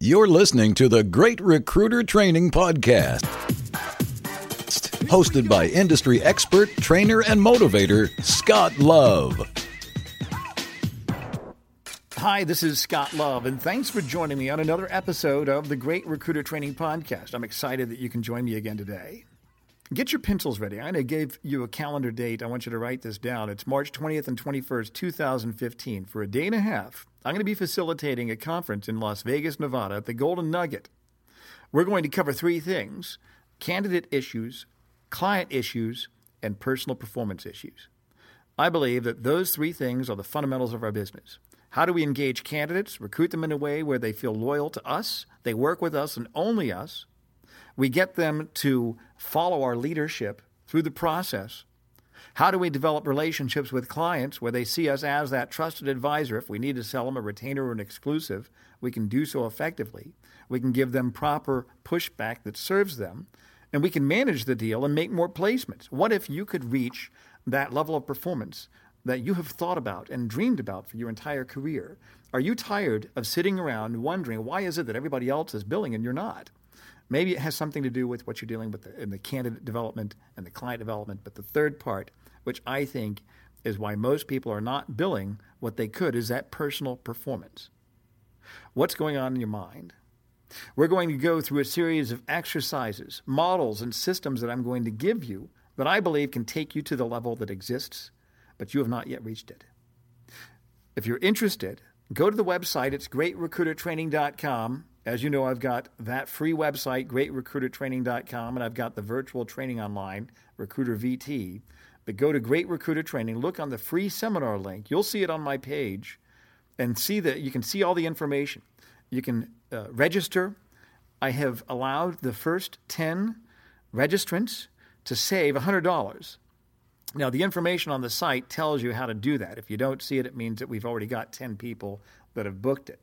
You're listening to the Great Recruiter Training Podcast, hosted by industry expert, trainer, and motivator, Scott Love. Hi, this is Scott Love, and thanks for joining me on another episode of the Great Recruiter Training Podcast. I'm excited that you can join me again today. Get your pencils ready. I gave you a calendar date. I want you to write this down. It's March 20th and 21st, 2015. For a day and a half, I'm going to be facilitating a conference in Las Vegas, Nevada at the Golden Nugget. We're going to cover three things candidate issues, client issues, and personal performance issues. I believe that those three things are the fundamentals of our business. How do we engage candidates, recruit them in a way where they feel loyal to us, they work with us and only us, we get them to follow our leadership through the process. How do we develop relationships with clients where they see us as that trusted advisor? If we need to sell them a retainer or an exclusive, we can do so effectively. We can give them proper pushback that serves them, and we can manage the deal and make more placements. What if you could reach that level of performance that you have thought about and dreamed about for your entire career? Are you tired of sitting around wondering why is it that everybody else is billing and you're not? Maybe it has something to do with what you're dealing with in the candidate development and the client development. But the third part, which I think is why most people are not billing what they could, is that personal performance. What's going on in your mind? We're going to go through a series of exercises, models, and systems that I'm going to give you that I believe can take you to the level that exists, but you have not yet reached it. If you're interested, go to the website. It's greatrecruitertraining.com as you know, I've got that free website, greatrecruitertraining.com, and I've got the virtual training online, Recruiter VT. But go to Great Recruiter Training, look on the free seminar link. You'll see it on my page and see that you can see all the information. You can uh, register. I have allowed the first 10 registrants to save $100. Now, the information on the site tells you how to do that. If you don't see it, it means that we've already got 10 people that have booked it.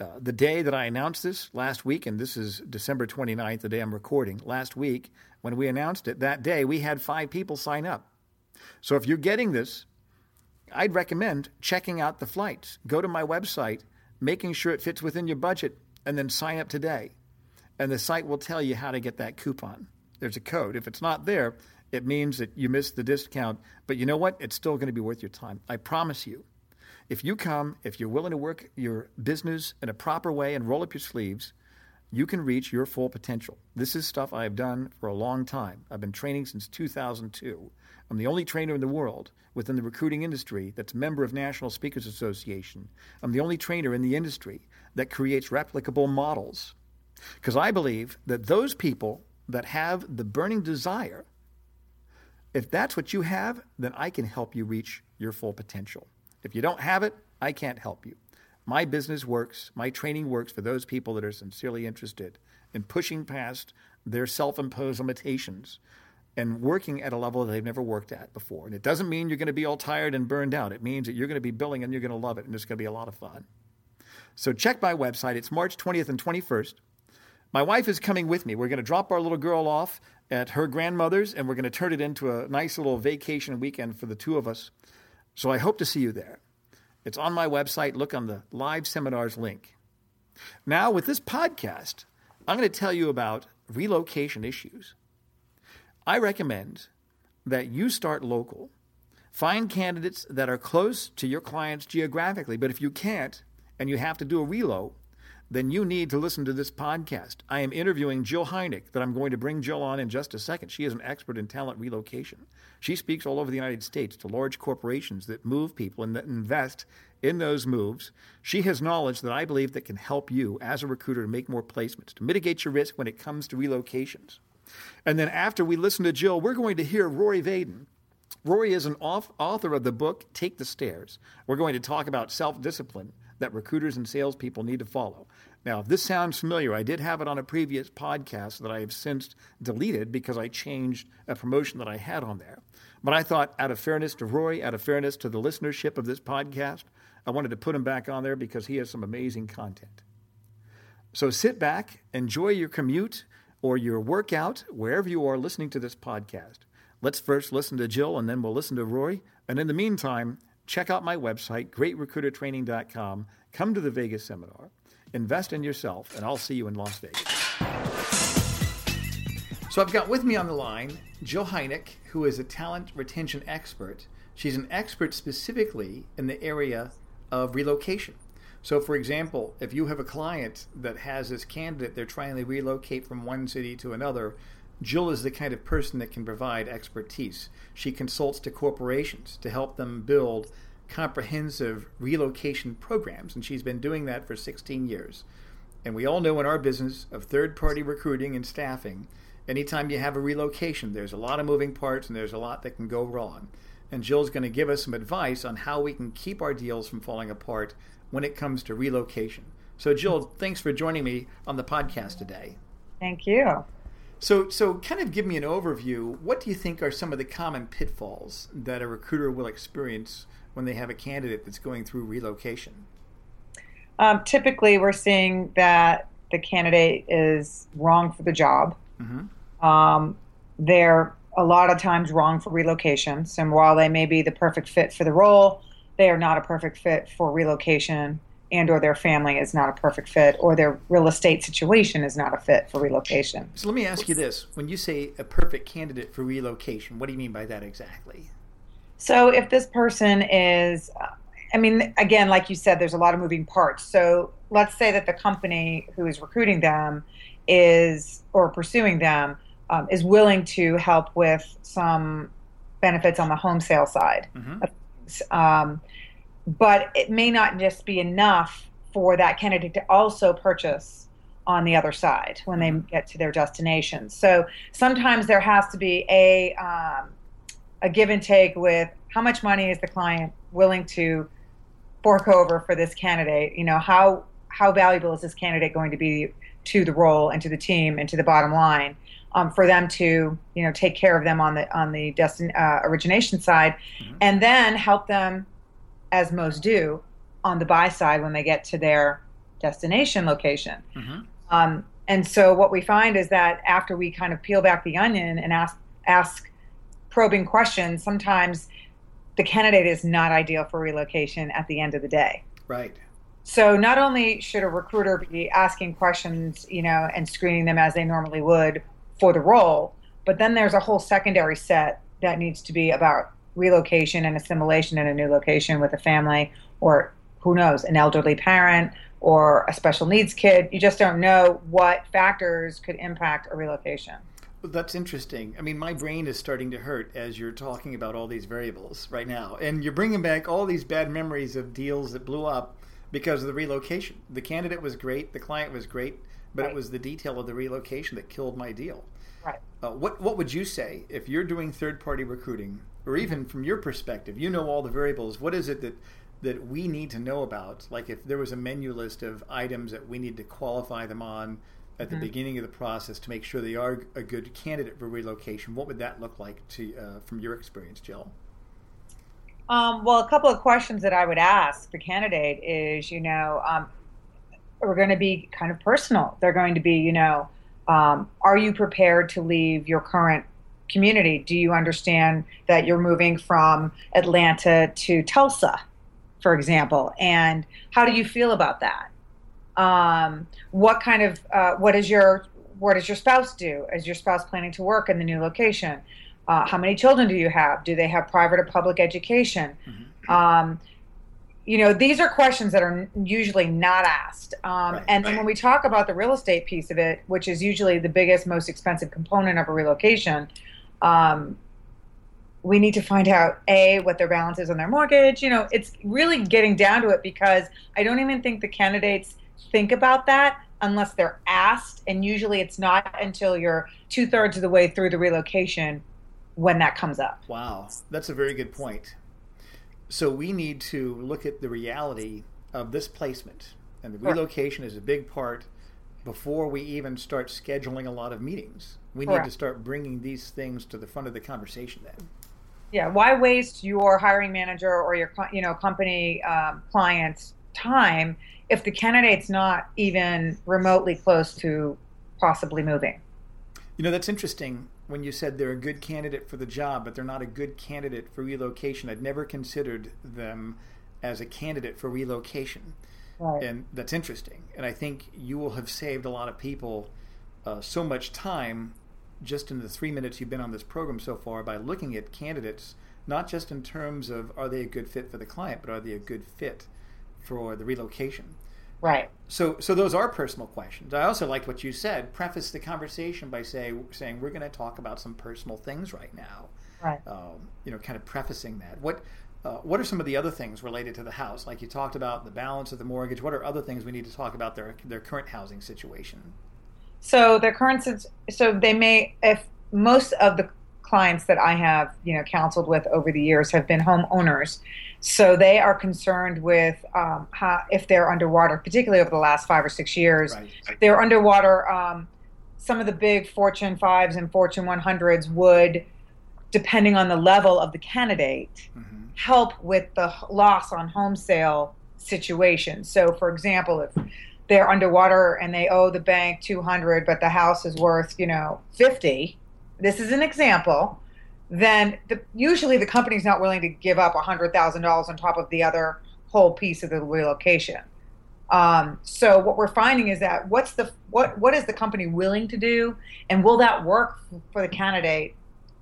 Uh, the day that I announced this last week, and this is December 29th, the day I'm recording, last week, when we announced it, that day we had five people sign up. So if you're getting this, I'd recommend checking out the flights. Go to my website, making sure it fits within your budget, and then sign up today. And the site will tell you how to get that coupon. There's a code. If it's not there, it means that you missed the discount. But you know what? It's still going to be worth your time. I promise you. If you come, if you're willing to work your business in a proper way and roll up your sleeves, you can reach your full potential. This is stuff I have done for a long time. I've been training since 2002. I'm the only trainer in the world within the recruiting industry that's a member of National Speakers Association. I'm the only trainer in the industry that creates replicable models. Because I believe that those people that have the burning desire, if that's what you have, then I can help you reach your full potential. If you don't have it, I can't help you. My business works, my training works for those people that are sincerely interested in pushing past their self imposed limitations and working at a level that they've never worked at before. And it doesn't mean you're going to be all tired and burned out. It means that you're going to be billing and you're going to love it and it's going to be a lot of fun. So check my website. It's March 20th and 21st. My wife is coming with me. We're going to drop our little girl off at her grandmother's and we're going to turn it into a nice little vacation weekend for the two of us. So I hope to see you there. It's on my website. Look on the live seminars link. Now, with this podcast, I'm going to tell you about relocation issues. I recommend that you start local. Find candidates that are close to your clients geographically, but if you can't and you have to do a relo, then you need to listen to this podcast. I am interviewing Jill Heineck, that I'm going to bring Jill on in just a second. She is an expert in talent relocation. She speaks all over the United States to large corporations that move people and that invest in those moves. She has knowledge that I believe that can help you as a recruiter to make more placements, to mitigate your risk when it comes to relocations. And then after we listen to Jill, we're going to hear Rory Vaden. Rory is an author of the book Take the Stairs. We're going to talk about self discipline that recruiters and salespeople need to follow. Now, if this sounds familiar, I did have it on a previous podcast that I have since deleted because I changed a promotion that I had on there. But I thought, out of fairness to Roy, out of fairness to the listenership of this podcast, I wanted to put him back on there because he has some amazing content. So sit back, enjoy your commute or your workout, wherever you are listening to this podcast. Let's first listen to Jill and then we'll listen to Roy. And in the meantime, check out my website, greatrecruitertraining.com. Come to the Vegas seminar. Invest in yourself, and I'll see you in Las Vegas. So I've got with me on the line Jill Heineck, who is a talent retention expert. She's an expert specifically in the area of relocation. So, for example, if you have a client that has this candidate, they're trying to relocate from one city to another, Jill is the kind of person that can provide expertise. She consults to corporations to help them build comprehensive relocation programs, and she's been doing that for 16 years. And we all know in our business of third party recruiting and staffing, anytime you have a relocation, there's a lot of moving parts and there's a lot that can go wrong. And Jill's going to give us some advice on how we can keep our deals from falling apart when it comes to relocation. So, Jill, thanks for joining me on the podcast today. Thank you. So, so kind of give me an overview. What do you think are some of the common pitfalls that a recruiter will experience when they have a candidate that's going through relocation? Um, typically, we're seeing that the candidate is wrong for the job. Mm-hmm. Um, they're a lot of times wrong for relocations, and while they may be the perfect fit for the role, they are not a perfect fit for relocation and or their family is not a perfect fit or their real estate situation is not a fit for relocation. So let me ask you this. When you say a perfect candidate for relocation, what do you mean by that exactly? So if this person is I mean again like you said there's a lot of moving parts. So let's say that the company who is recruiting them is or pursuing them um, is willing to help with some benefits on the home sale side. Mm-hmm. Um, but it may not just be enough for that candidate to also purchase on the other side when they mm-hmm. get to their destination. So sometimes there has to be a um, a give and take with how much money is the client willing to fork over for this candidate. You know how how valuable is this candidate going to be to the role and to the team and to the bottom line um, for them to you know take care of them on the on the destin- uh, origination side, mm-hmm. and then help them as most do on the buy side when they get to their destination location. Mm-hmm. Um, and so what we find is that after we kind of peel back the onion and ask ask probing questions, sometimes the candidate is not ideal for relocation at the end of the day. Right. So not only should a recruiter be asking questions, you know, and screening them as they normally would for the role, but then there's a whole secondary set that needs to be about relocation and assimilation in a new location with a family or who knows, an elderly parent or a special needs kid. You just don't know what factors could impact a relocation. That's interesting. I mean, my brain is starting to hurt as you're talking about all these variables right now. And you're bringing back all these bad memories of deals that blew up because of the relocation. The candidate was great, the client was great, but right. it was the detail of the relocation that killed my deal. Right. Uh, what What would you say if you're doing third party recruiting or even from your perspective, you know all the variables. What is it that that we need to know about? Like if there was a menu list of items that we need to qualify them on at the mm-hmm. beginning of the process to make sure they are a good candidate for relocation, what would that look like to uh, from your experience, Jill? Um, well, a couple of questions that I would ask the candidate is, you know, um, are going to be kind of personal. They're going to be, you know, um, are you prepared to leave your current community? Do you understand that you're moving from Atlanta to Tulsa, for example? And how do you feel about that? Um, what kind of uh, what is your what does your spouse do? Is your spouse planning to work in the new location? Uh, how many children do you have? Do they have private or public education? Mm-hmm. Um, you know, these are questions that are usually not asked. Um, right, and right. when we talk about the real estate piece of it, which is usually the biggest, most expensive component of a relocation, um, we need to find out a what their balance is on their mortgage. You know, it's really getting down to it because I don't even think the candidates think about that unless they're asked, and usually it's not until you're two thirds of the way through the relocation when that comes up. Wow, that's a very good point. So we need to look at the reality of this placement, and the relocation is a big part before we even start scheduling a lot of meetings. We Correct. need to start bringing these things to the front of the conversation then. Yeah, why waste your hiring manager or your you know company um, client's time if the candidate's not even remotely close to possibly moving? You know, that's interesting when you said they're a good candidate for the job, but they're not a good candidate for relocation. I'd never considered them as a candidate for relocation right. and that's interesting. And I think you will have saved a lot of people uh, so much time just in the three minutes you've been on this program so far by looking at candidates, not just in terms of are they a good fit for the client, but are they a good fit for the relocation. Right. So, so those are personal questions. I also like what you said. Preface the conversation by say, saying we're going to talk about some personal things right now. Right. Um, you know, kind of prefacing that. What uh, What are some of the other things related to the house? Like you talked about the balance of the mortgage. What are other things we need to talk about their their current housing situation? So their current so they may if most of the clients that I have you know counseled with over the years have been homeowners so they are concerned with um, how, if they're underwater, particularly over the last five or six years. Right. They're underwater. Um, some of the big Fortune 5s and Fortune 100s would, depending on the level of the candidate, mm-hmm. help with the loss on home sale situation. So, for example, if they're underwater and they owe the bank 200 but the house is worth you know 50 this is an example then the, usually the company's not willing to give up $100,000 on top of the other whole piece of the relocation. Um, so what we're finding is that what's the what what is the company willing to do, and will that work for the candidate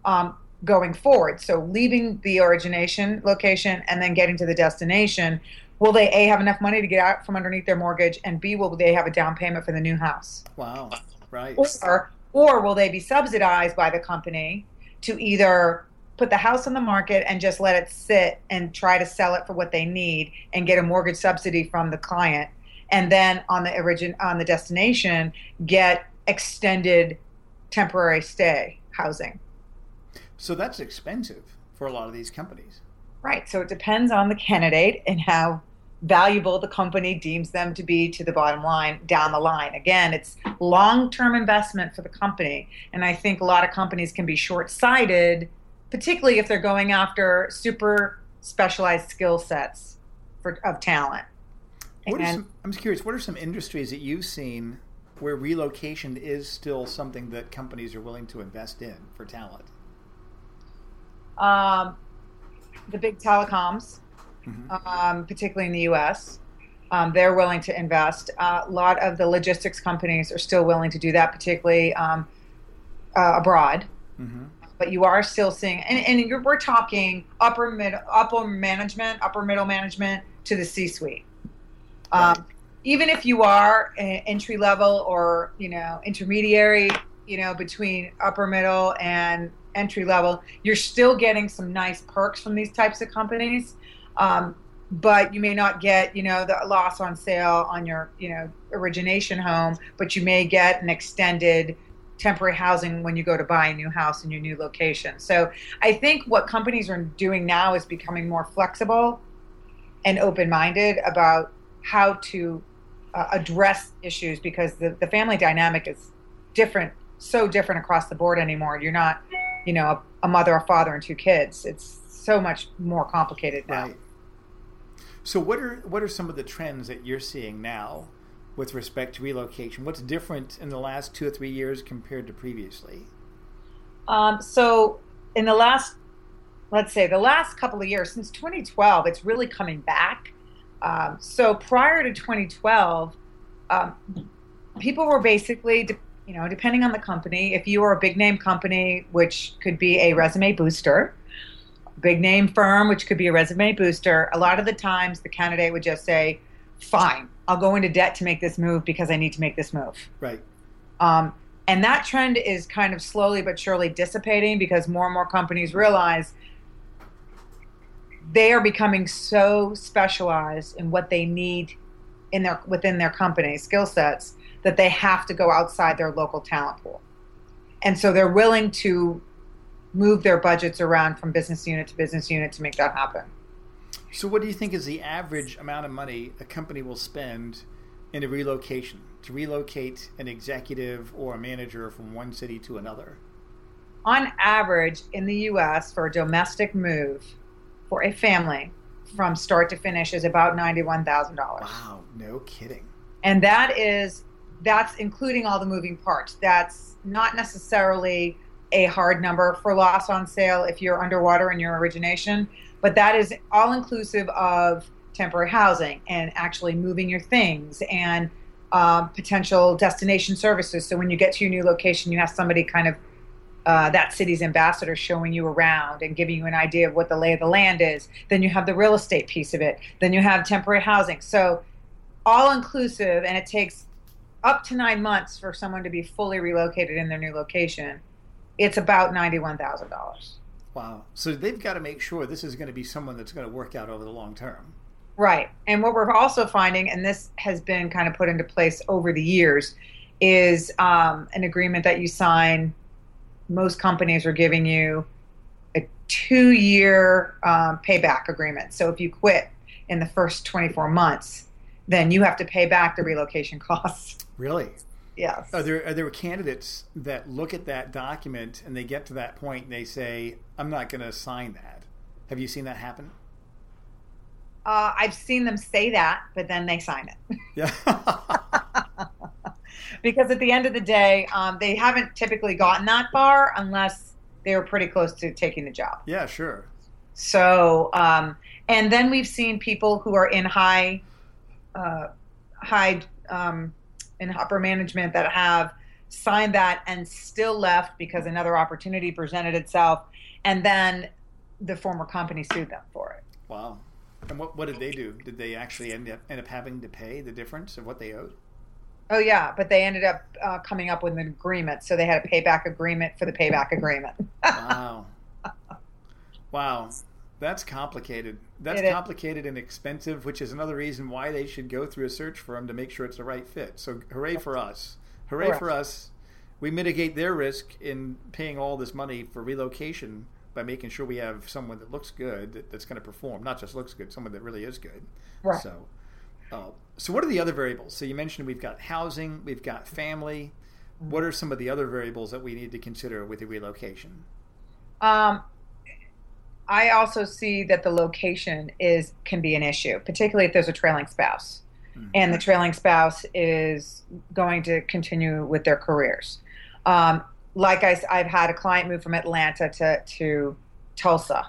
um, going forward? So leaving the origination location and then getting to the destination, will they a have enough money to get out from underneath their mortgage, and b will they have a down payment for the new house? Wow, right. Or or will they be subsidized by the company to either put the house on the market and just let it sit and try to sell it for what they need and get a mortgage subsidy from the client. And then on the origin on the destination get extended temporary stay housing. So that's expensive for a lot of these companies. Right. So it depends on the candidate and how valuable the company deems them to be to the bottom line down the line. Again, it's long term investment for the company. And I think a lot of companies can be short sighted, particularly if they're going after super specialized skill sets for, of talent. What and, some, I'm curious, what are some industries that you've seen where relocation is still something that companies are willing to invest in for talent? Um, the big telecoms mm-hmm. um, particularly in the U.S. Um, they're willing to invest. Uh, a lot of the logistics companies are still willing to do that, particularly um, uh, abroad. Mm-hmm. But you are still seeing, and, and we're talking upper mid, upper management, upper middle management to the C-suite. Right. Um, even if you are entry level or you know intermediary, you know between upper middle and entry level, you're still getting some nice perks from these types of companies. Um, but you may not get, you know, the loss on sale on your, you know, origination home, but you may get an extended temporary housing when you go to buy a new house in your new location. So I think what companies are doing now is becoming more flexible and open-minded about how to uh, address issues because the, the family dynamic is different, so different across the board anymore. You're not, you know, a, a mother, a father, and two kids. It's so much more complicated now. Right. So what are what are some of the trends that you're seeing now with respect to relocation? What's different in the last two or three years compared to previously? Um, so in the last, let's say, the last couple of years since 2012, it's really coming back. Um, so prior to 2012, um, people were basically, you know, depending on the company, if you were a big name company, which could be a resume booster, big name firm, which could be a resume booster, a lot of the times the candidate would just say, fine, I'll go into debt to make this move because I need to make this move. Right. Um, and that trend is kind of slowly but surely dissipating because more and more companies realize they are becoming so specialized in what they need in their within their company skill sets that they have to go outside their local talent pool. And so they're willing to move their budgets around from business unit to business unit to make that happen. So, what do you think is the average amount of money a company will spend in a relocation to relocate an executive or a manager from one city to another? On average, in the U.S., for a domestic move for a family from start to finish is about ninety-one thousand dollars. Wow, no kidding. And that is that's including all the moving parts. That's not necessarily a hard number for loss on sale if you're underwater in your origination, but that is all inclusive of temporary housing and actually moving your things and um, potential destination services. So when you get to your new location, you have somebody kind of uh, that city's ambassador showing you around and giving you an idea of what the lay of the land is. Then you have the real estate piece of it. Then you have temporary housing. So all inclusive, and it takes up to nine months for someone to be fully relocated in their new location. It's about ninety-one thousand dollars. Wow. So they've got to make sure this is going to be someone that's going to work out over the long term. Right. And what we're also finding, and this has been kind of put into place over the years, is um, an agreement that you sign most companies are giving you a two year um, payback agreement. So if you quit in the first 24 months, then you have to pay back the relocation costs. Really? Yes. Are there are there candidates that look at that document and they get to that point and they say, "I'm not going to sign that"? Have you seen that happen? Uh, I've seen them say that, but then they sign it. Yeah. because at the end of the day, um, they haven't typically gotten that far unless they were pretty close to taking the job. yeah, sure. So, um, and then we've seen people who are in high, uh, high, um, in upper management that have signed that and still left because another opportunity presented itself, and then the former company sued them for it. Wow. And what what did they do? Did they actually end up end up having to pay the difference of what they owed? Oh yeah, but they ended up uh, coming up with an agreement, so they had a payback agreement for the payback agreement. Wow. wow. That's complicated. That's It is. complicated and expensive, which is another reason why they should go through a search firm to make sure it's the right fit. So, hooray for us. Hooray Correct. for us. We mitigate their risk in paying all this money for relocation by making sure we have someone that looks good, that, that's going to perform, not just looks good, someone that really is good. Right. So, uh, so what are the other variables? So you mentioned we've got housing, we've got family. What are some of the other variables that we need to consider with the relocation? Um, I also see that the location is can be an issue, particularly if there's a trailing spouse, and the trailing spouse is going to continue with their careers. Um, like I, have had a client move from Atlanta to to Tulsa,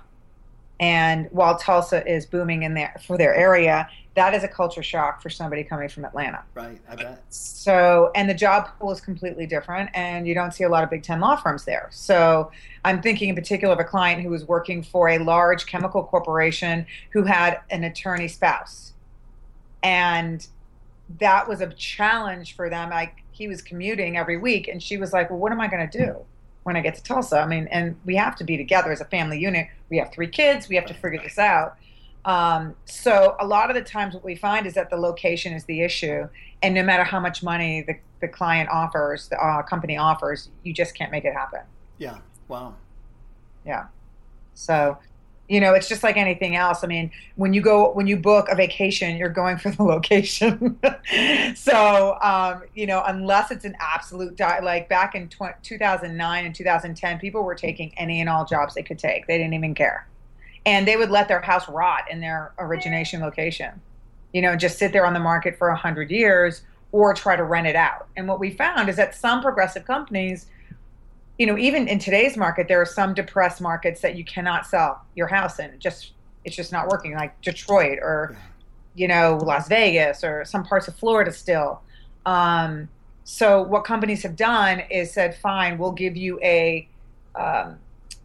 and while Tulsa is booming in there for their area, that is a culture shock for somebody coming from Atlanta. Right, I bet. So, and the job pool is completely different, and you don't see a lot of Big Ten law firms there. So, I'm thinking in particular of a client who was working for a large chemical corporation who had an attorney spouse. And that was a challenge for them. Like, he was commuting every week, and she was like, Well, what am I going to do when I get to Tulsa? I mean, and we have to be together as a family unit. We have three kids, we have to figure this out. Um, so a lot of the times what we find is that the location is the issue. And no matter how much money the, the client offers the uh, company offers you just can't make it happen. Yeah. Wow. yeah. So you know it's just like anything else. I mean when you go when you book a vacation you're going for the location. So um, you know unless it's an absolute di- like back in tw- 2009 and 2010 people were taking any and all jobs they could take. They didn't even care and they would let their house rot in their origination location. You know just sit there on the market for 100 years or try to rent it out. And what we found is that some progressive companies you know even in today's market there are some depressed markets that you cannot sell your house in. Just it's just not working like detroit or you know las vegas or some parts of florida still. Um, so what companies have done is said fine we'll give you a um,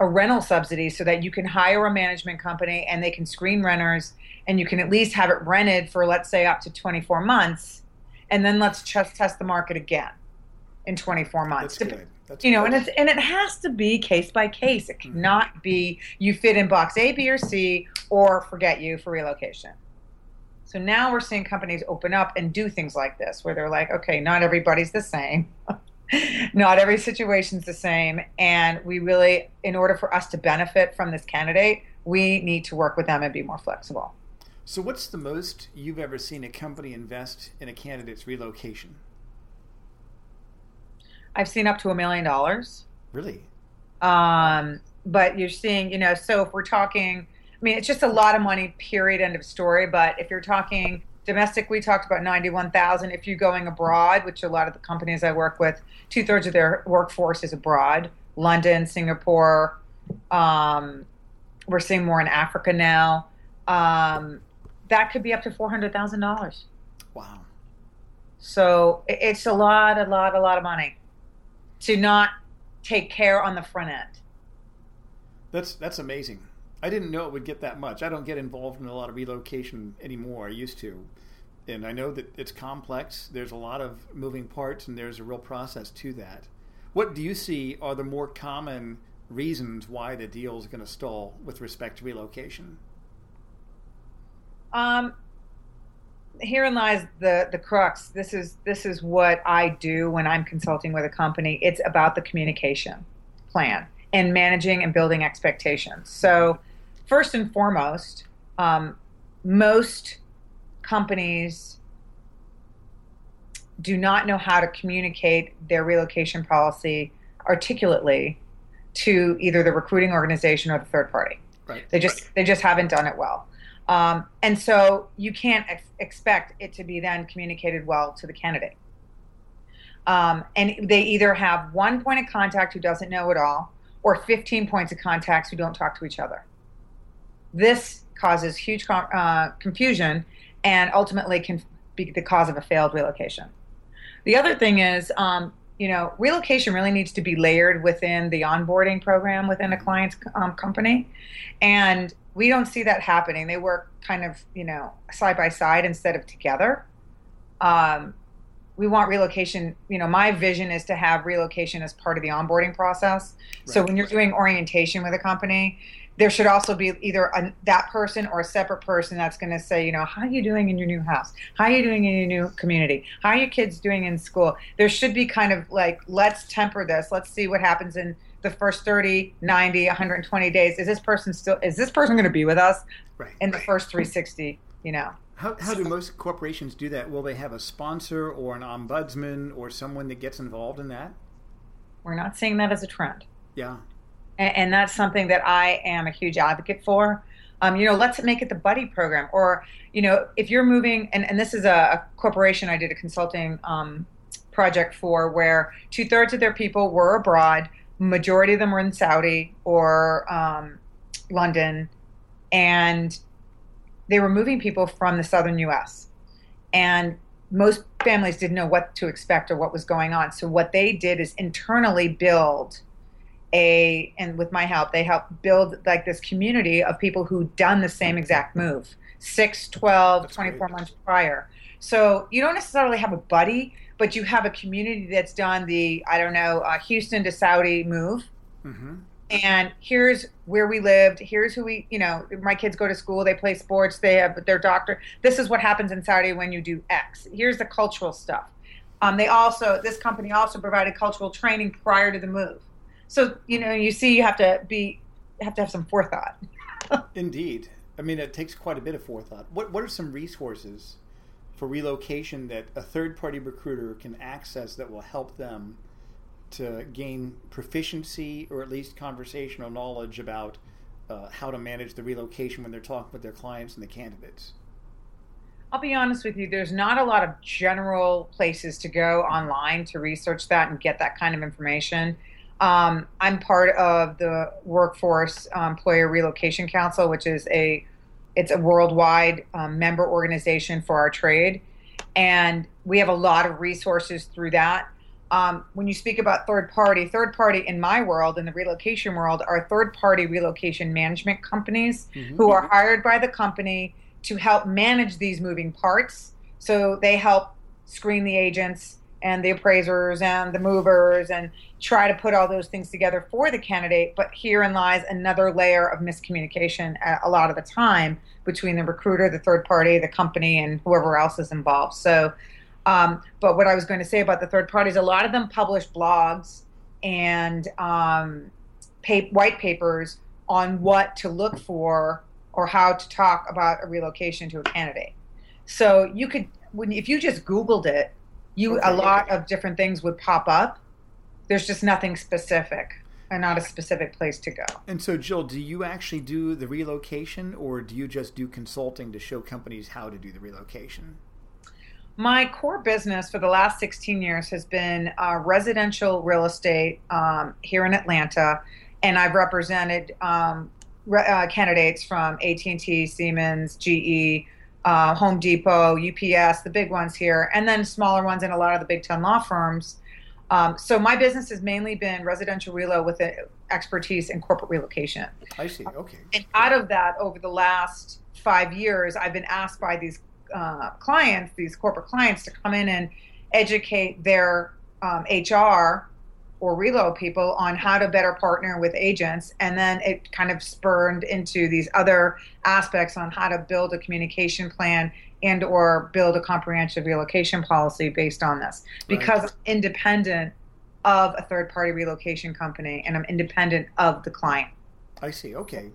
a rental subsidy so that you can hire a management company and they can screen renters and you can at least have it rented for let's say up to 24 months. And then let's just test the market again in 24 months. That's good. That's you know good. and it's and it has to be case by case. It mm-hmm. cannot be you fit in box a b or c or forget you for relocation. So now we're seeing companies open up and do things like this where they're like okay not everybody's the same not every situation's the same and we really in order for us to benefit from this candidate we need to work with them and be more flexible So, what's the most you've ever seen a company invest in a candidate's relocation? i've seen up to a million dollars Really? Um, but you're seeing, you know, so if we're talking, I mean, it's just a lot of money, period, end of story. But if you're talking domestic, we talked about 91,000. If you're going abroad, which a lot of the companies I work with, two thirds of their workforce is abroad, London, Singapore. Um, we're seeing more in Africa now. Um, that could be up to four hundred thousand dollars. Wow. So it's a lot, a lot, a lot of money to not take care on the front end. That's that's amazing. I didn't know it would get that much. I don't get involved in a lot of relocation anymore. I used to. And I know that it's complex. There's a lot of moving parts and there's a real process to that. What do you see are the more common reasons why the deal is going to stall with respect to relocation? Um, herein lies the the crux. This is this is what I do when I'm consulting with a company. It's about the communication plan and managing and building expectations. So, first and foremost, um, most companies do not know how to communicate their relocation policy articulately to either the recruiting organization or the third party. Right. They just right. they just haven't done it well. Um, and so you can't ex- expect it to be then communicated well to the candidate. Um, and they either have one point of contact who doesn't know it all, or 15 points of contacts who don't talk to each other. This causes huge com- uh, confusion and ultimately can be the cause of a failed relocation. The other thing is, um, you know, relocation really needs to be layered within the onboarding program within a client's um, company. And we don't see that happening. They work kind of, you know, side by side instead of together. Um, we want relocation. You know, my vision is to have relocation as part of the onboarding process. Right. So when you're doing orientation with a company, there should also be either a, that person or a separate person that's going to say, you know, how are you doing in your new house? How are you doing in your new community? How are your kids doing in school? There should be kind of like, let's temper this. Let's see what happens in the first 30, 90, 120 days. Is this person still, is this person going to be with us right. in the first 360, you know? How, how do most corporations do that? Will they have a sponsor or an ombudsman or someone that gets involved in that? We're not seeing that as a trend. Yeah. And, and that's something that I am a huge advocate for. Um, you know, let's make it the buddy program. Or, you know, if you're moving, and, and this is a, a corporation I did a consulting um, project for where two thirds of their people were abroad, majority of them were in Saudi or um, London, and they were moving people from the southern U.S. And most families didn't know what to expect or what was going on. So what they did is internally build a, and with my help, they helped build like this community of people who'd done the same exact move 6, 12, That's 24 great. months prior. So you don't necessarily have a buddy, but you have a community that's done the, I don't know, uh, Houston to Saudi move. Mm-hmm. And here's where we lived. Here's who we you know my kids go to school. They play sports. They have their doctor. This is what happens in saudi when you do x. Here's the cultural stuff. Um, they also this company also provided cultural training prior to the move so you know you see you have to be have to have some forethought indeed i mean it takes quite a bit of forethought what, what are some resources for relocation that a third party recruiter can access that will help them to gain proficiency or at least conversational knowledge about uh, how to manage the relocation when they're talking with their clients and the candidates? I'll be honest with you, there's not a lot of general places to go online to research that and get that kind of information. Um, I'm part of the Workforce Employer Relocation Council, which is a it's a worldwide um, member organization for our trade, and we have a lot of resources through that um, when you speak about third party, third party in my world, in the relocation world, are third party relocation management companies mm-hmm. who are hired by the company to help manage these moving parts. So they help screen the agents and the appraisers and the movers and try to put all those things together for the candidate. But herein lies another layer of miscommunication a lot of the time between the recruiter, the third party, the company, and whoever else is involved. So um, but what I was going to say about the third parties, a lot of them publish blogs and um, pay, white papers on what to look for or how to talk about a relocation to a candidate. So you could, when if you just Googled it, you okay. a lot of different things would pop up. There's just nothing specific and not a specific place to go. And so, Jill, do you actually do the relocation, or do you just do consulting to show companies how to do the relocation? my core business for the last 16 years has been uh, residential real estate um, here in Atlanta, and I've represented um, re- uh, candidates from AT&T, Siemens, GE, uh, Home Depot, UPS, the big ones here, and then smaller ones in a lot of the Big Ten law firms. Um, so my business has mainly been residential relo with expertise in corporate relocation. I see. Okay. And out of that, over the last five years, I've been asked by these uh, clients, these corporate clients, to come in and educate their um, HR or relo people on how to better partner with agents and then it kind of spurned into these other aspects on how to build a communication plan and or build a comprehensive relocation policy based on this because right. I'm independent of a third party relocation company and I'm independent of the client. I see. Okay.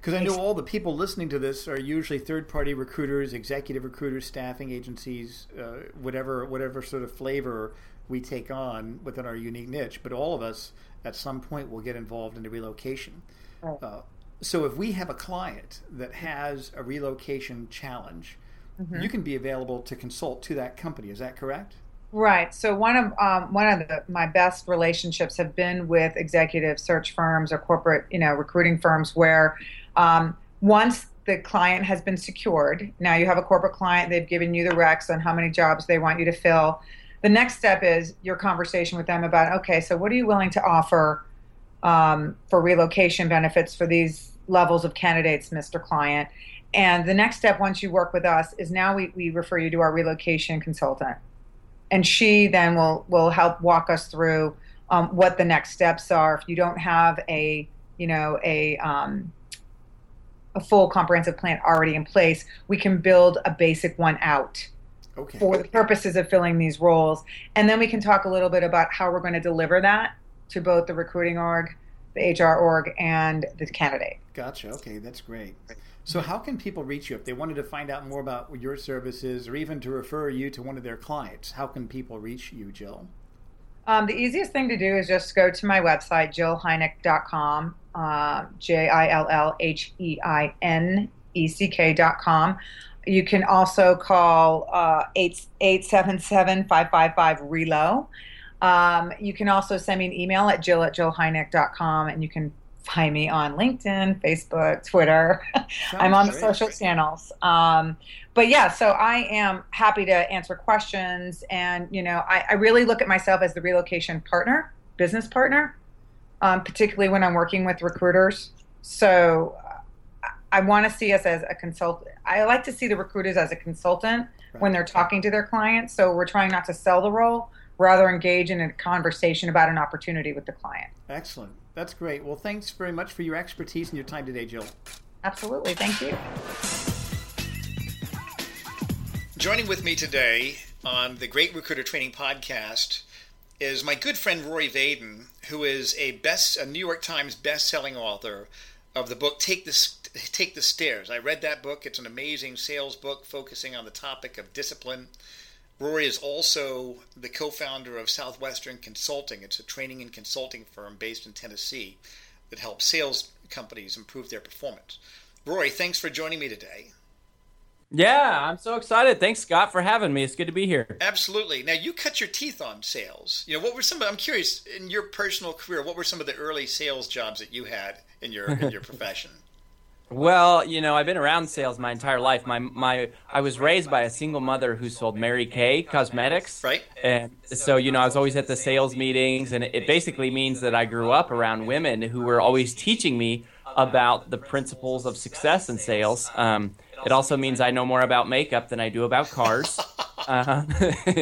Because I know all the people listening to this are usually third-party recruiters, executive recruiters, staffing agencies, uh, whatever whatever sort of flavor we take on within our unique niche. But all of us, at some point, will get involved in the relocation. Right. Uh, so if we have a client that has a relocation challenge, mm-hmm. you can be available to consult to that company. Is that correct? Right. So one of um, one of the, my best relationships have been with executive search firms or corporate, you know, recruiting firms where um, once the client has been secured, now you have a corporate client, they've given you the recs on how many jobs they want you to fill the next step is your conversation with them about okay so what are you willing to offer um, for relocation benefits for these levels of candidates mr client? And the next step once you work with us is now we, we refer you to our relocation consultant. And she then will will help walk us through um, what the next steps are. If you don't have a you know a um, a full comprehensive plan already in place we can build a basic one out okay. for the purposes of filling these roles. And then we can talk a little bit about how we're going to deliver that to both the recruiting org, the HR org, and the candidate. Gotcha. Okay, that's great. So, how can people reach you if they wanted to find out more about your services or even to refer you to one of their clients? How can people reach you, Jill? Um, the easiest thing to do is just go to my website, jillheineck.com, uh, J I L L H E I N E C K.com. You can also call uh, 877 555 RELO. Um, you can also send me an email at jill at jillheineck.com and you can find me on LinkedIn, Facebook, Twitter. I'm on the social channels. Um, but yeah, so I am happy to answer questions. And, you know, I, I really look at myself as the relocation partner, business partner, um, particularly when I'm working with recruiters. So I want to see us as a consultant. I like to see the recruiters as a consultant right. when they're talking to their clients. So we're trying not to sell the role, rather engage in a conversation about an opportunity with the client. Excellent. That's great. Well, thanks very much for your expertise and your time today, Jill. Absolutely. Thank you. Joining with me today on the Great Recruiter Training Podcast is my good friend Rory Vaden, who is a best a New York Times best-selling author of the book Take the Take the Stairs. I read that book. It's an amazing sales book focusing on the topic of discipline. Rory is also the co founder of Southwestern Consulting. It's a training and consulting firm based in Tennessee that helps sales companies improve their performance. Rory, thanks for joining me today. Yeah, I'm so excited. Thanks, Scott, for having me. It's good to be here. Absolutely. Now, you cut your teeth on sales. You know, what were some? I'm curious in your personal career. What were some of the early sales jobs that you had in your in your profession? Well, you know, I've been around sales my entire life. My my I was raised by a single mother who sold Mary Kay cosmetics. Right. And so, you know, I was always at the sales meetings and it basically means that I grew up around women who were always teaching me about the principles of success in sales. Um, it also means I know more about makeup than I do about cars. uh,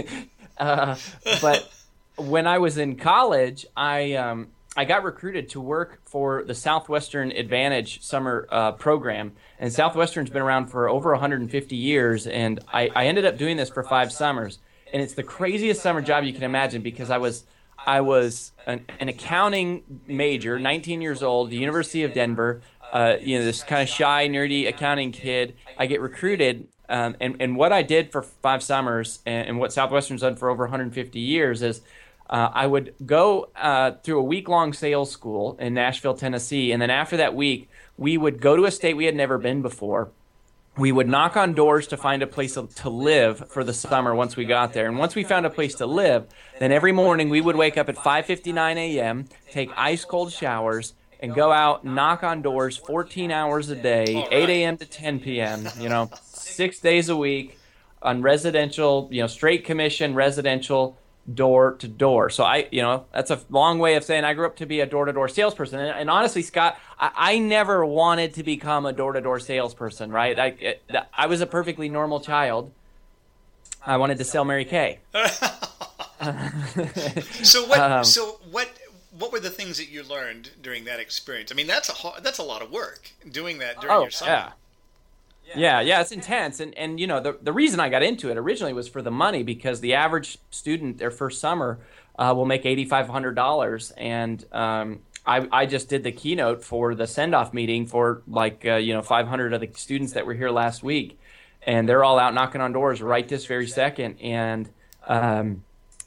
uh, but when I was in college, I um, I got recruited to work for the Southwestern Advantage summer uh, program, and Southwestern's been around for over 150 years. And I, I, ended up doing this for five summers, and it's the craziest summer job you can imagine because I was I was an, an accounting major, 19 years old, the University of Denver. Uh, you know, this kind of shy, nerdy accounting kid. I get recruited, um, and and what I did for five summers, and, and what Southwestern's done for over 150 years is uh, I would go uh, through a week long sales school in Nashville, Tennessee. And then after that week, we would go to a state we had never been before. We would knock on doors to find a place to live for the summer once we got there. And once we found a place to live, then every morning we would wake up at 5:59 a.m., take ice cold showers, and go out, knock on doors 14 hours a day, 8 a.m. to 10 p.m., you know, six days a week on residential, you know, straight commission residential door to door. So I, you know, that's a long way of saying I grew up to be a door to door salesperson. And, and, honestly, Scott, I, I, never wanted to become a door to door salesperson, right? I, it, I was a perfectly normal child. I wanted to sell Mary Kay. so what? Um, so what? What were the things that you learned during that experience? I mean, that's a that's a lot of work doing that during oh, your summer. Yeah. Yeah, yeah, it's intense, and and you know the the reason I got into it originally was for the money because the average student their first summer uh, will make eighty five hundred dollars, and um, I I just did the keynote for the send off meeting for like uh, you know five hundred of the students that were here last week, and they're all out knocking on doors right this very second, and um,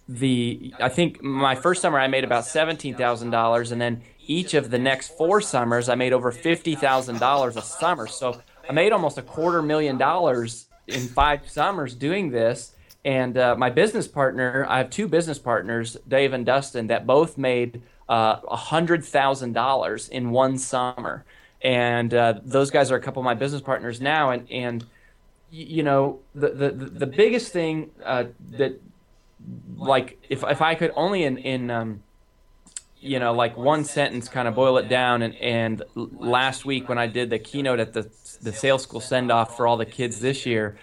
the I think my first summer I made about seventeen thousand dollars, and then each of the next four summers I made over fifty thousand dollars a summer, so I made almost a quarter million dollars in five summers doing this. And uh, my business partner, I have two business partners, Dave and Dustin, that both made uh, a hundred thousand dollars in one summer. And uh, those guys are a couple of my business partners now. And and you know the the the biggest thing uh, that like if if I could only in in um, you know like one sentence kind of boil it down and and last week when I did the keynote at the the sales school send off for all the kids this year.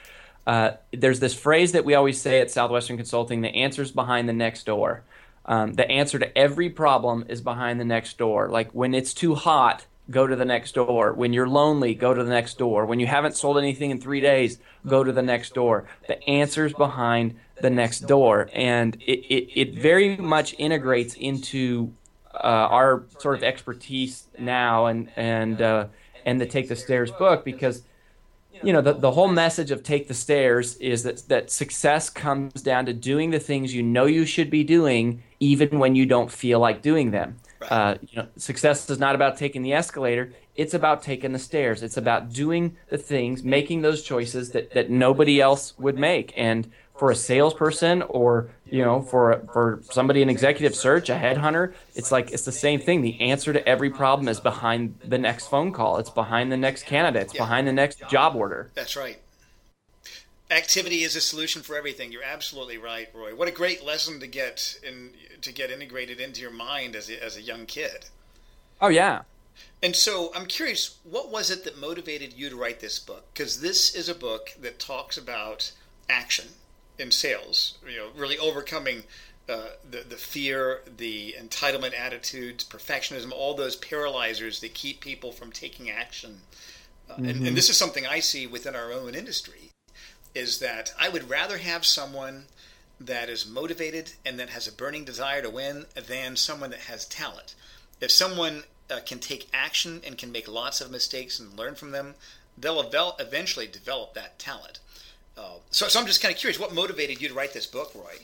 Uh, there's this phrase that we always say at Southwestern Consulting: the answer's behind the next door. Um, the answer to every problem is behind the next door. Like when it's too hot, go to the next door. When you're lonely, go to the next door. When you haven't sold anything in three days, go to the next door. The answer's behind the next door, and it, it, it very much integrates into uh, our sort of expertise now, and and uh, and the Take the Stairs book because you know the, the whole message of take the stairs is that that success comes down to doing the things you know you should be doing even when you don't feel like doing them. Right. uh, you know success is not about taking the escalator. It's about taking the stairs. It's about doing the things making those choices that, that nobody else would make. And for a salesperson or you know for for somebody in executive search a headhunter it's like it's the same thing. The answer to every problem is behind the next phone call. It's behind the next candidate. It's yeah. behind the next job order. That's right. Activity is a solution for everything. You're absolutely right roy. What a great lesson to get in to get integrated into your mind as a, as a young kid. Oh yeah. And so I'm curious, what was it that motivated you to write this book? Because this is a book that talks about action in sales. You know, really overcoming uh, the the fear, the entitlement attitudes, perfectionism, all those paralyzers that keep people from taking action. Uh, mm-hmm. and, and mm-hmm. this is something I see within our own industry, is that I would rather have someone that is motivated and that has a burning desire to win than someone that has talent. If someone uh, can take action and can make lots of mistakes and learn from them, they'll eventually develop that talent. Uh, so, so I'm just kind of curious, what motivated you to write this book, Roy?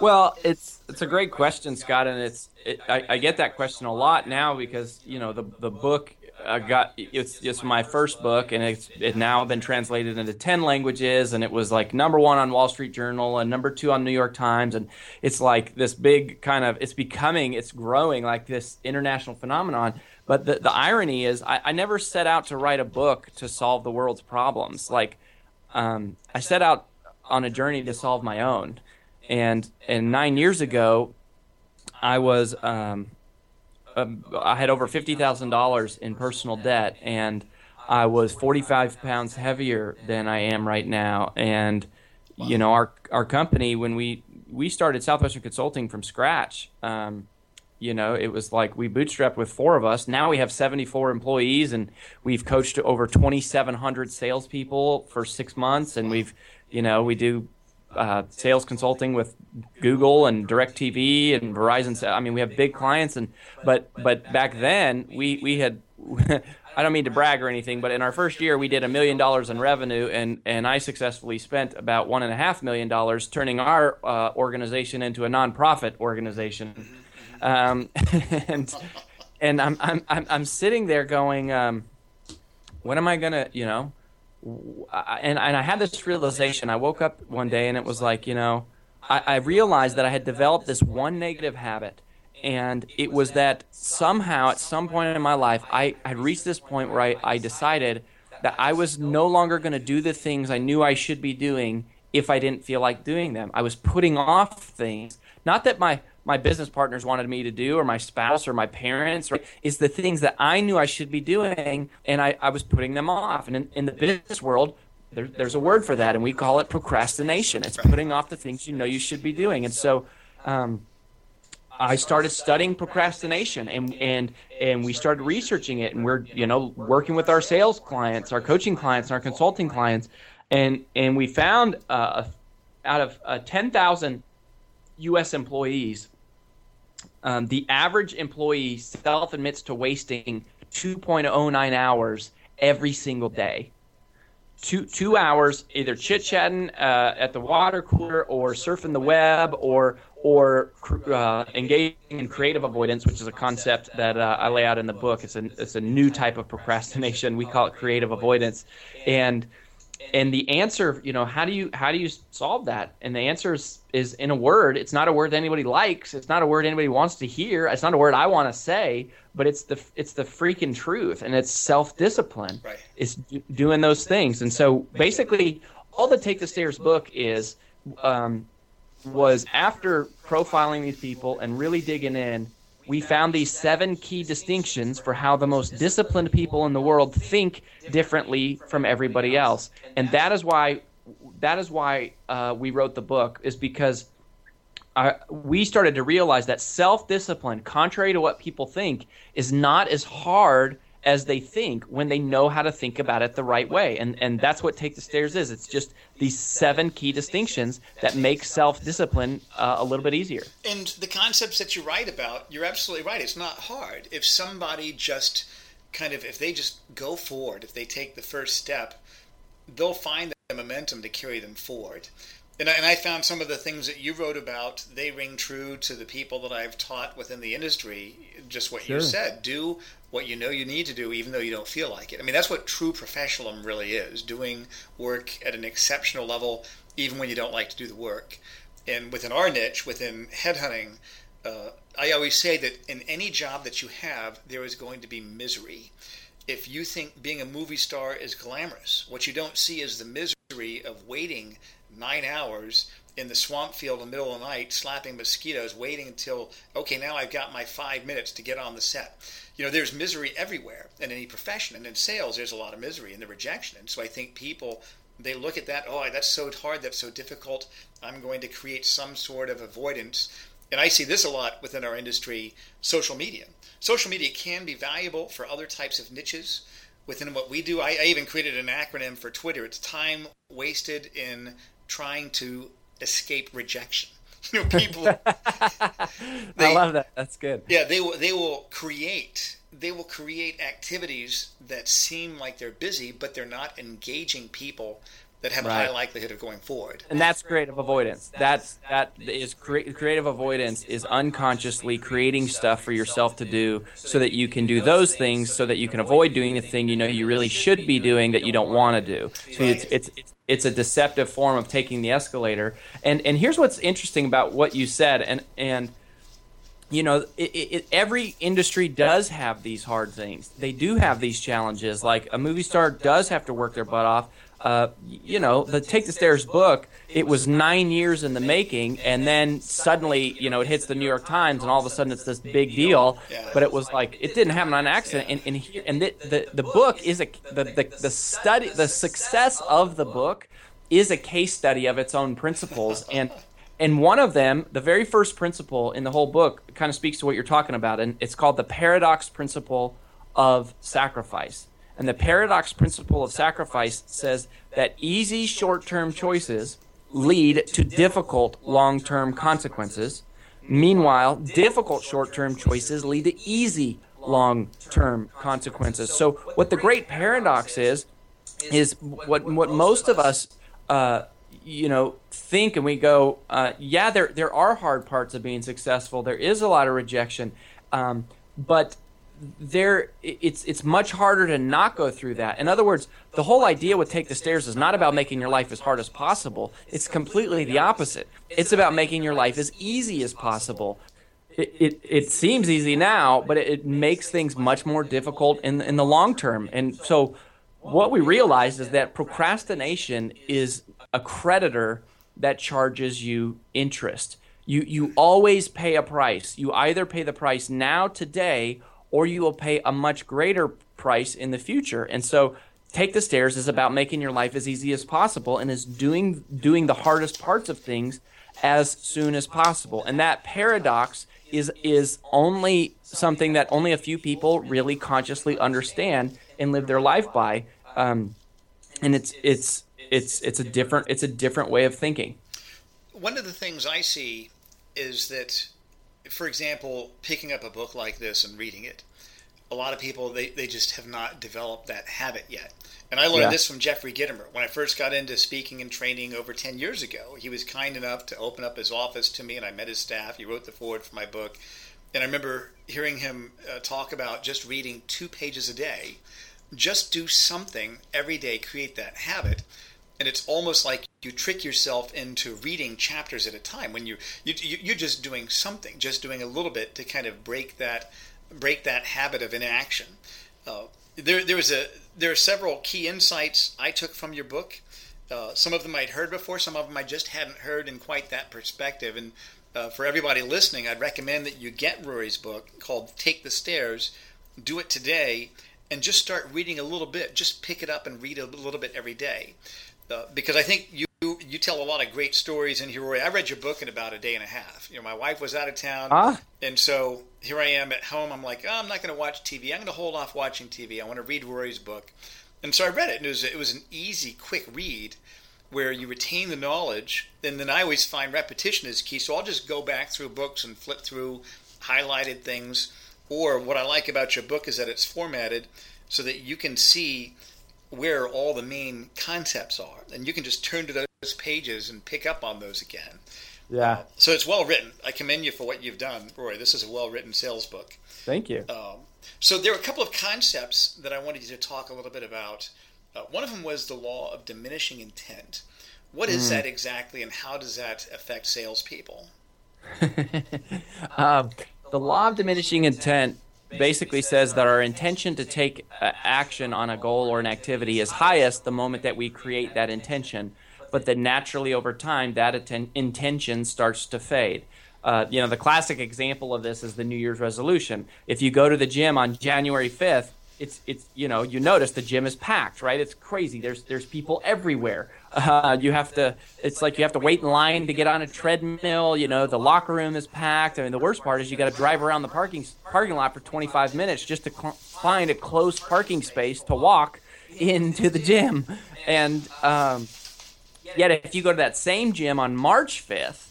Well, it's it's a great question, Scott, and it's it, I, I, get that question a lot now because you know the the book I got it's it's my first book and it's it now been translated into ten languages and it was like number one on Wall Street Journal and number two on New York Times and it's like this big kind of it's becoming it's growing like this international phenomenon. But the the irony is I, I never set out to write a book to solve the world's problems like um, I set out on a journey to solve my own. And and nine years ago, I was um, uh, I had over fifty thousand dollars in personal debt, and I was forty five pounds heavier than I am right now. And you know, our our company when we we started Southwestern Consulting from scratch. Um, you know, it was like we bootstrapped with four of us. Now we have 74 employees, and we've coached over 2,700 salespeople for six months, and we've, you know, we do uh, sales consulting with Google and DirecTV and Verizon. I mean, we have big clients, and but but back then we we had. I don't mean to brag or anything, but in our first year, we did a million dollars in revenue, and, and I successfully spent about one and a half million dollars turning our uh, organization into a nonprofit organization. Um, and and I'm, I'm I'm I'm sitting there going, um, when am I gonna, you know? And and I had this realization. I woke up one day and it was like, you know, I, I realized that I had developed this one negative habit, and it was that somehow at some point in my life I had reached this point where I, I decided that I was no longer going to do the things I knew I should be doing if I didn't feel like doing them. I was putting off things. Not that my my business partners wanted me to do or my spouse or my parents or is the things that I knew I should be doing and I, I was putting them off. And in, in the business world, there, there's a word for that and we call it procrastination. It's putting off the things you know you should be doing. And so um, I started studying procrastination and, and and we started researching it and we're you know working with our sales clients, our coaching clients, and our consulting clients and and we found uh, out of uh, 10,000 U.S. employees, um, the average employee self admits to wasting 2.09 hours every single day. Two two hours either chit chatting uh, at the water cooler or surfing the web or or uh, engaging in creative avoidance, which is a concept that uh, I lay out in the book. It's a it's a new type of procrastination. We call it creative avoidance, and and the answer, you know, how do you how do you solve that? And the answer is, is in a word. It's not a word that anybody likes. It's not a word anybody wants to hear. It's not a word I want to say. But it's the it's the freaking truth, and it's self discipline. Right. It's do, doing those things. And so basically, all the Take the Stairs book is um, was after profiling these people and really digging in we found these seven key distinctions for how the most disciplined people in the world think differently from everybody else. And that is why that is why uh, we wrote the book is because uh, we started to realize that self-discipline contrary to what people think is not as hard as they think when they know how to think about it the right way. And and that's what take the stairs is. It's just these seven key distinctions that make self-discipline uh, a little bit easier. And the concepts that you write about, you're absolutely right. It's not hard. If somebody just kind of if they just go forward, if they take the first step, they'll find the momentum to carry them forward. And I, and I, found some of the things that you wrote about, they ring true to the people that I've taught within the industry. Just what sure. you said. Do what you know you need to do, even though you don't feel like it. I mean, that's what true professionalism really is doing work at an exceptional level, even when you don't like to do the work. And within our niche, within headhunting, uh, I always say that in any job that you have, there is going to be misery. If you think being a movie star is glamorous, what you don't see is the misery of waiting nine hours in the swamp field in the middle of the night slapping mosquitoes, waiting until, okay, now I've got my five minutes to get on the set. You know, there's misery everywhere in any profession. And in sales, there's a lot of misery in the rejection. And so I think people, they look at that, oh, that's so hard, that's so difficult. I'm going to create some sort of avoidance. And I see this a lot within our industry social media. Social media can be valuable for other types of niches within what we do. I, I even created an acronym for Twitter. It's time wasted in trying to escape rejection. You know, people. they, I love that. That's good. Yeah, they will. They will create. They will create activities that seem like they're busy, but they're not engaging people that have right. a high likelihood of going forward. And that's creative avoidance. That's that is cre- creative avoidance is unconsciously creating stuff for yourself to do so that you can do those things so that you can avoid doing the thing you know you really should be doing that you don't want to do. So it's it's it's a deceptive form of taking the escalator. And and here's what's interesting about what you said and and you know, it, it, every industry does have these hard things. They do have these challenges. Like a movie star does have to work their butt off uh, you know, the Take the Stairs book, it was nine years in the making, and then suddenly, you know, it hits the New York Times, and all of a sudden it's this big deal. But it was like it didn't happen on accident. And and, here, and the, the the book is a the, the the study the success of the book is a case study of its own principles and. And one of them, the very first principle in the whole book, kind of speaks to what you're talking about, and it's called the paradox principle of sacrifice. And the paradox principle of sacrifice says that easy short term choices lead to difficult long term consequences. Meanwhile, difficult short term choices lead to easy long term consequences. So, what the great paradox is, is what, what most of us, uh, you know, think and we go, uh, yeah, there, there are hard parts of being successful. There is a lot of rejection. Um, but there it's it's much harder to not go through that. In other words, the whole idea with take the stairs is not about making your life as hard as possible. It's completely the opposite. It's about making your life as easy as possible. it, it, it seems easy now, but it, it makes things much more difficult in in the long term. And so, what we realized is that procrastination is a creditor that charges you interest. You you always pay a price. You either pay the price now today or you will pay a much greater price in the future. And so take the stairs is about making your life as easy as possible and is doing doing the hardest parts of things as soon as possible. And that paradox is is only something that only a few people really consciously understand and live their life by. Um, and it's it's it's it's a different it's a different way of thinking. One of the things I see is that, for example, picking up a book like this and reading it, a lot of people they, they just have not developed that habit yet. And I learned yeah. this from Jeffrey Gitomer when I first got into speaking and training over 10 years ago. He was kind enough to open up his office to me, and I met his staff. He wrote the foreword for my book. And I remember hearing him uh, talk about just reading two pages a day. Just do something every day, create that habit and it's almost like you trick yourself into reading chapters at a time when you, you you're just doing something just doing a little bit to kind of break that break that habit of inaction. Uh, there there was a there are several key insights I took from your book. Uh, some of them I'd heard before some of them I just hadn't heard in quite that perspective. And uh, for everybody listening I'd recommend that you get Rory's book called Take the Stairs do it today and just start reading a little bit. Just pick it up and read a little bit every day uh, because I think you you tell a lot of great stories in. Roy. I read your book in about a day and a half. You know, my wife was out of town, huh? and so here I am at home. I'm like, oh, I'm not going to watch TV. I'm going to hold off watching TV. I want to read Rory's book, and so I read it, and it was it was an easy, quick read where you retain the knowledge. And then I always find repetition is key. So I'll just go back through books and flip through highlighted things. Or what I like about your book is that it's formatted so that you can see where all the main concepts are, and you can just turn to those pages and pick up on those again. Yeah. Uh, so it's well written. I commend you for what you've done, Roy. This is a well written sales book. Thank you. Um, so there are a couple of concepts that I wanted you to talk a little bit about. Uh, one of them was the law of diminishing intent. What is mm. that exactly, and how does that affect salespeople? um, the law of diminishing intent basically says that our intention to take uh, action on a goal or an activity is highest the moment that we create that intention, but that naturally over time that atten- intention starts to fade. Uh, you know, the classic example of this is the New Year's resolution. If you go to the gym on January 5th, it's it's you know you notice the gym is packed right? It's crazy. There's there's people everywhere. Uh, you have to it's like you have to wait in line to get on a treadmill you know the locker room is packed. I mean the worst part is you got to drive around the parking parking lot for 25 minutes just to cl- find a closed parking space to walk into the gym. And um, yet if you go to that same gym on march 5th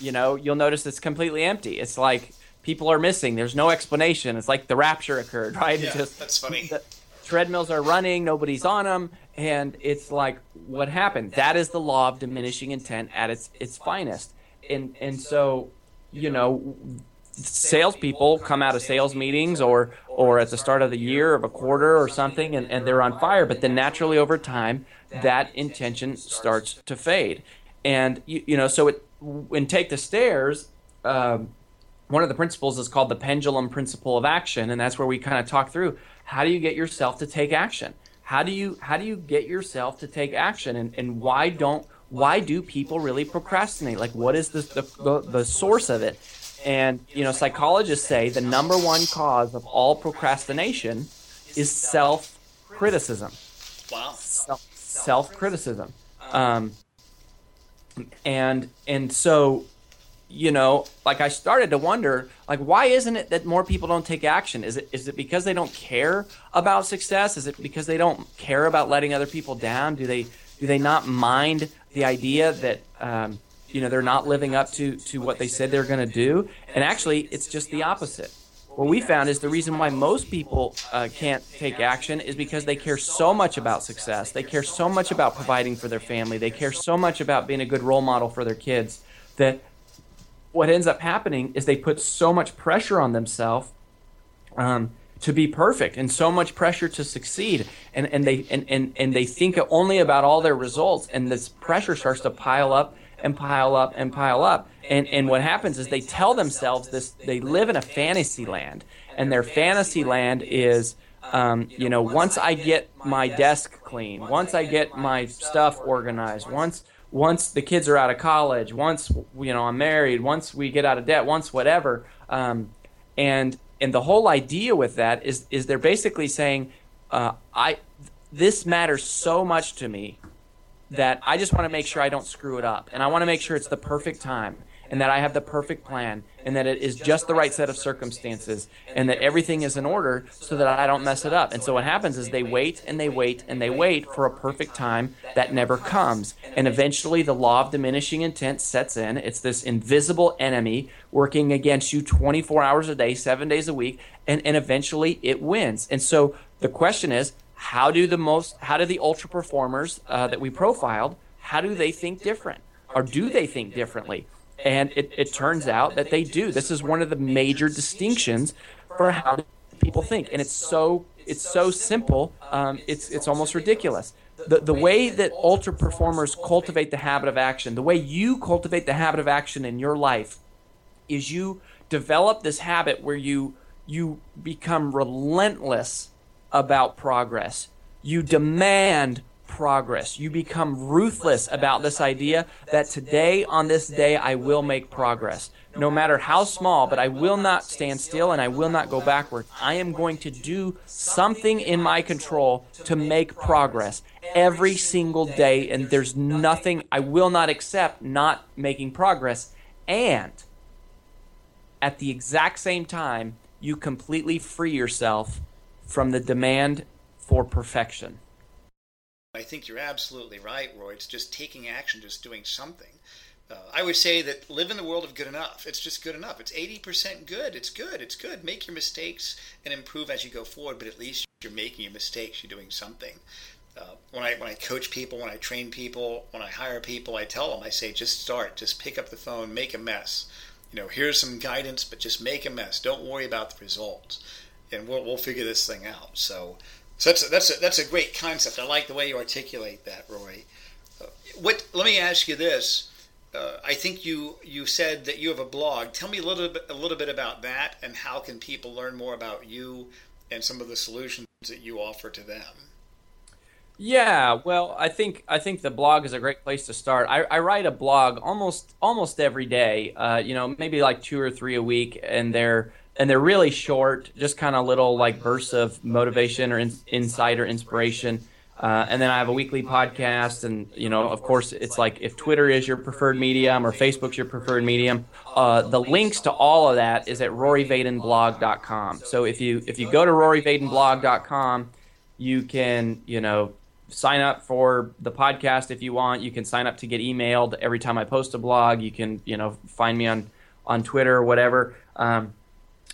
you know you'll notice it's completely empty. It's like people are missing. There's no explanation. It's like the rapture occurred, right? Yeah, it's just that's funny. The treadmills are running, nobody's on them, and it's like what happened. That is the law of diminishing intent at its its finest. And and so, you know, salespeople come out of sales meetings or or at the start of the year of a quarter or something, and, and they're on fire. But then naturally over time, that intention starts to fade. And you, you know, so it when take the stairs. Um, one of the principles is called the pendulum principle of action and that's where we kind of talk through how do you get yourself to take action? How do you how do you get yourself to take action and, and why don't why do people really procrastinate? Like what is the, the, the, the source of it? And you know psychologists say the number one cause of all procrastination is self criticism wow. Self criticism um, and and so you know, like I started to wonder, like, why isn't it that more people don't take action? Is it is it because they don't care about success? Is it because they don't care about letting other people down? Do they do they not mind the idea that um, you know they're not living up to to what they said they're going to do? And actually, it's just the opposite. What we found is the reason why most people uh, can't take action is because they care so much about success. They care so much about providing for their family. They care so much about being a good role model for their kids that what ends up happening is they put so much pressure on themselves um, to be perfect and so much pressure to succeed and, and they and, and, and they think only about all their results and this pressure starts to pile up and pile up and pile up. And and what happens is they tell themselves this they live in a fantasy land. And their fantasy land is um, you know, once I get my desk clean, once I get my stuff organized, once once the kids are out of college, once you know I'm married, once we get out of debt, once whatever, um, and and the whole idea with that is is they're basically saying, uh, I this matters so much to me that I just want to make sure I don't screw it up, and I want to make sure it's the perfect time, and that I have the perfect plan and that it is just the right set of circumstances and that everything is in order so that I don't mess it up. And so what happens is they wait and they wait and they wait for a perfect time that never comes. And eventually the law of diminishing intent sets in. It's this invisible enemy working against you 24 hours a day, 7 days a week, and and eventually it wins. And so the question is how do the most how do the ultra performers uh, that we profiled how do they think different or do they think differently and it, it turns out that they do. This is one of the major distinctions for how people think. And it's so it's so simple. Um, it's it's almost ridiculous. The, the way that ultra performers cultivate the habit of action, the way you cultivate the habit of action in your life, is you develop this habit where you you become relentless about progress. You demand progress. You become ruthless about this idea that today, on this day, I will make progress. No matter how small, but I will not stand still and I will not go backward. I am going to do something in my control to make progress every single day, and there's nothing I will not accept not making progress. And at the exact same time, you completely free yourself from the demand for perfection. I think you're absolutely right, Roy. It's just taking action, just doing something. Uh, I would say that live in the world of good enough. It's just good enough. It's 80% good. It's good. It's good. Make your mistakes and improve as you go forward, but at least you're making your mistakes. You're doing something. Uh, when I when I coach people, when I train people, when I hire people, I tell them, I say, just start, just pick up the phone, make a mess. You know, here's some guidance, but just make a mess. Don't worry about the results, and we'll we'll figure this thing out. So so that's a, that's a, that's a great concept. I like the way you articulate that, Roy. Uh, what? Let me ask you this. Uh, I think you you said that you have a blog. Tell me a little bit a little bit about that, and how can people learn more about you and some of the solutions that you offer to them. Yeah, well, I think I think the blog is a great place to start. I, I write a blog almost almost every day. Uh, you know, maybe like two or three a week, and they're and they're really short, just kind of little like bursts of motivation or in, insight or inspiration. Uh, and then I have a weekly podcast, and you know, of course, it's like if Twitter is your preferred medium or Facebook's your preferred medium, uh, the links to all of that is at RoryVadenblog.com. So if you if you go to RoryVadenblog.com, you can you know sign up for the podcast if you want. You can sign up to get emailed every time I post a blog. You can you know find me on on Twitter or whatever. Um,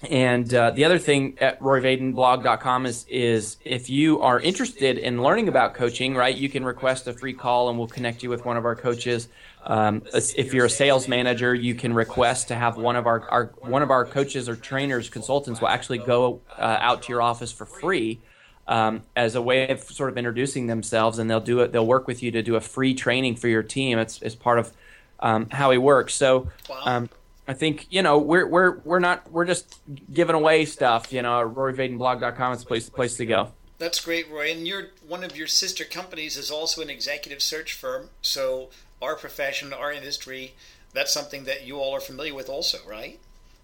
and uh, the other thing at roryvadenblog.com is is if you are interested in learning about coaching, right, you can request a free call and we'll connect you with one of our coaches. Um, if you're a sales manager, you can request to have one of our, our one of our coaches or trainers, consultants will actually go uh, out to your office for free um, as a way of sort of introducing themselves, and they'll do it. They'll work with you to do a free training for your team. It's, it's part of um, how he works. So. Um, I think you know we're we're we're not we're just giving away stuff. You know, RoryVadenblog.com is the place the place to go. That's great, Roy. And your one of your sister companies is also an executive search firm. So our profession, our industry, that's something that you all are familiar with, also, right?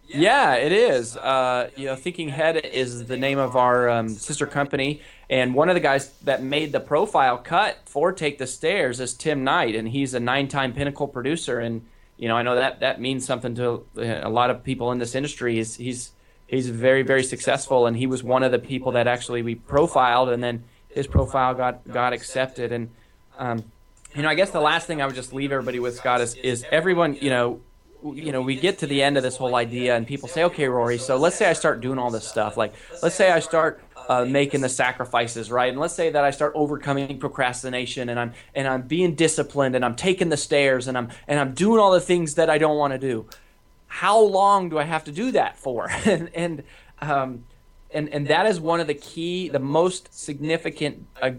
Yeah, it is. Uh, you know, Thinking Head is the name of our um, sister company, and one of the guys that made the profile cut for Take the Stairs is Tim Knight, and he's a nine-time Pinnacle producer and you know, I know that that means something to a lot of people in this industry. He's he's he's very very successful, and he was one of the people that actually we profiled, and then his profile got got accepted. And um, you know, I guess the last thing I would just leave everybody with, Scott, is is everyone, you know. You know, we get to the end of this whole idea, and people say, "Okay, Rory, so let's say I start doing all this stuff. Like, let's say I start uh, making the sacrifices, right? And let's say that I start overcoming procrastination and I'm and I'm being disciplined and I'm taking the stairs and I'm and I'm doing all the things that I don't want to do. How long do I have to do that for? and and um, and and that is one of the key, the most significant uh,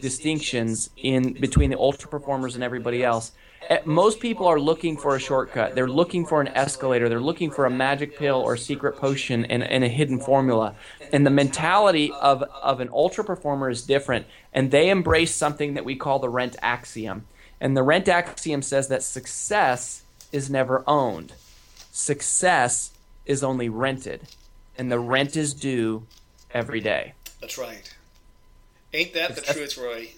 distinctions in between the ultra performers and everybody else Eh, most people are looking for a shortcut. They're looking for an escalator. They're looking for a magic pill or secret potion and, and a hidden formula. And the mentality of, of an ultra performer is different. And they embrace something that we call the rent axiom. And the rent axiom says that success is never owned, success is only rented. And the rent is due every day. That's right. Ain't that the truth, Roy?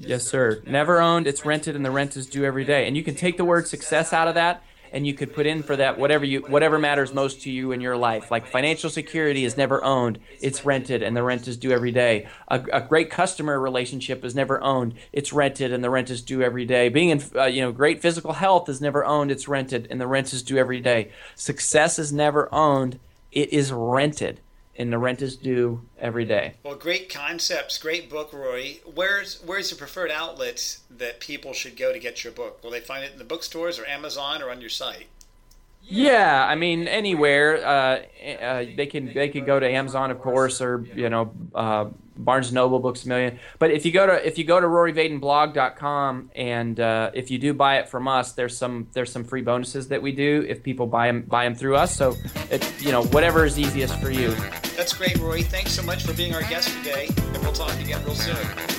Yes, sir. Never owned, it's rented, and the rent is due every day. And you can take the word success out of that, and you could put in for that whatever you whatever matters most to you in your life. Like financial security is never owned, it's rented, and the rent is due every day. A, a great customer relationship is never owned, it's rented, and the rent is due every day. Being in uh, you know great physical health is never owned, it's rented, and the rent is due every day. Success is never owned, it is rented and the rent is due every day. Well, great concepts, great book, Roy. Where's where's the preferred outlet that people should go to get your book? Will they find it in the bookstores or Amazon or on your site? Yeah, I mean anywhere. Uh, uh, they can they can go to Amazon, of course, or you know uh, Barnes Noble, Books a Million. But if you go to if you go to RoryVadenBlog.com and uh, if you do buy it from us, there's some there's some free bonuses that we do if people buy them buy them through us. So it you know whatever is easiest for you. That's great, Roy. Thanks so much for being our guest today, and we'll talk again real soon.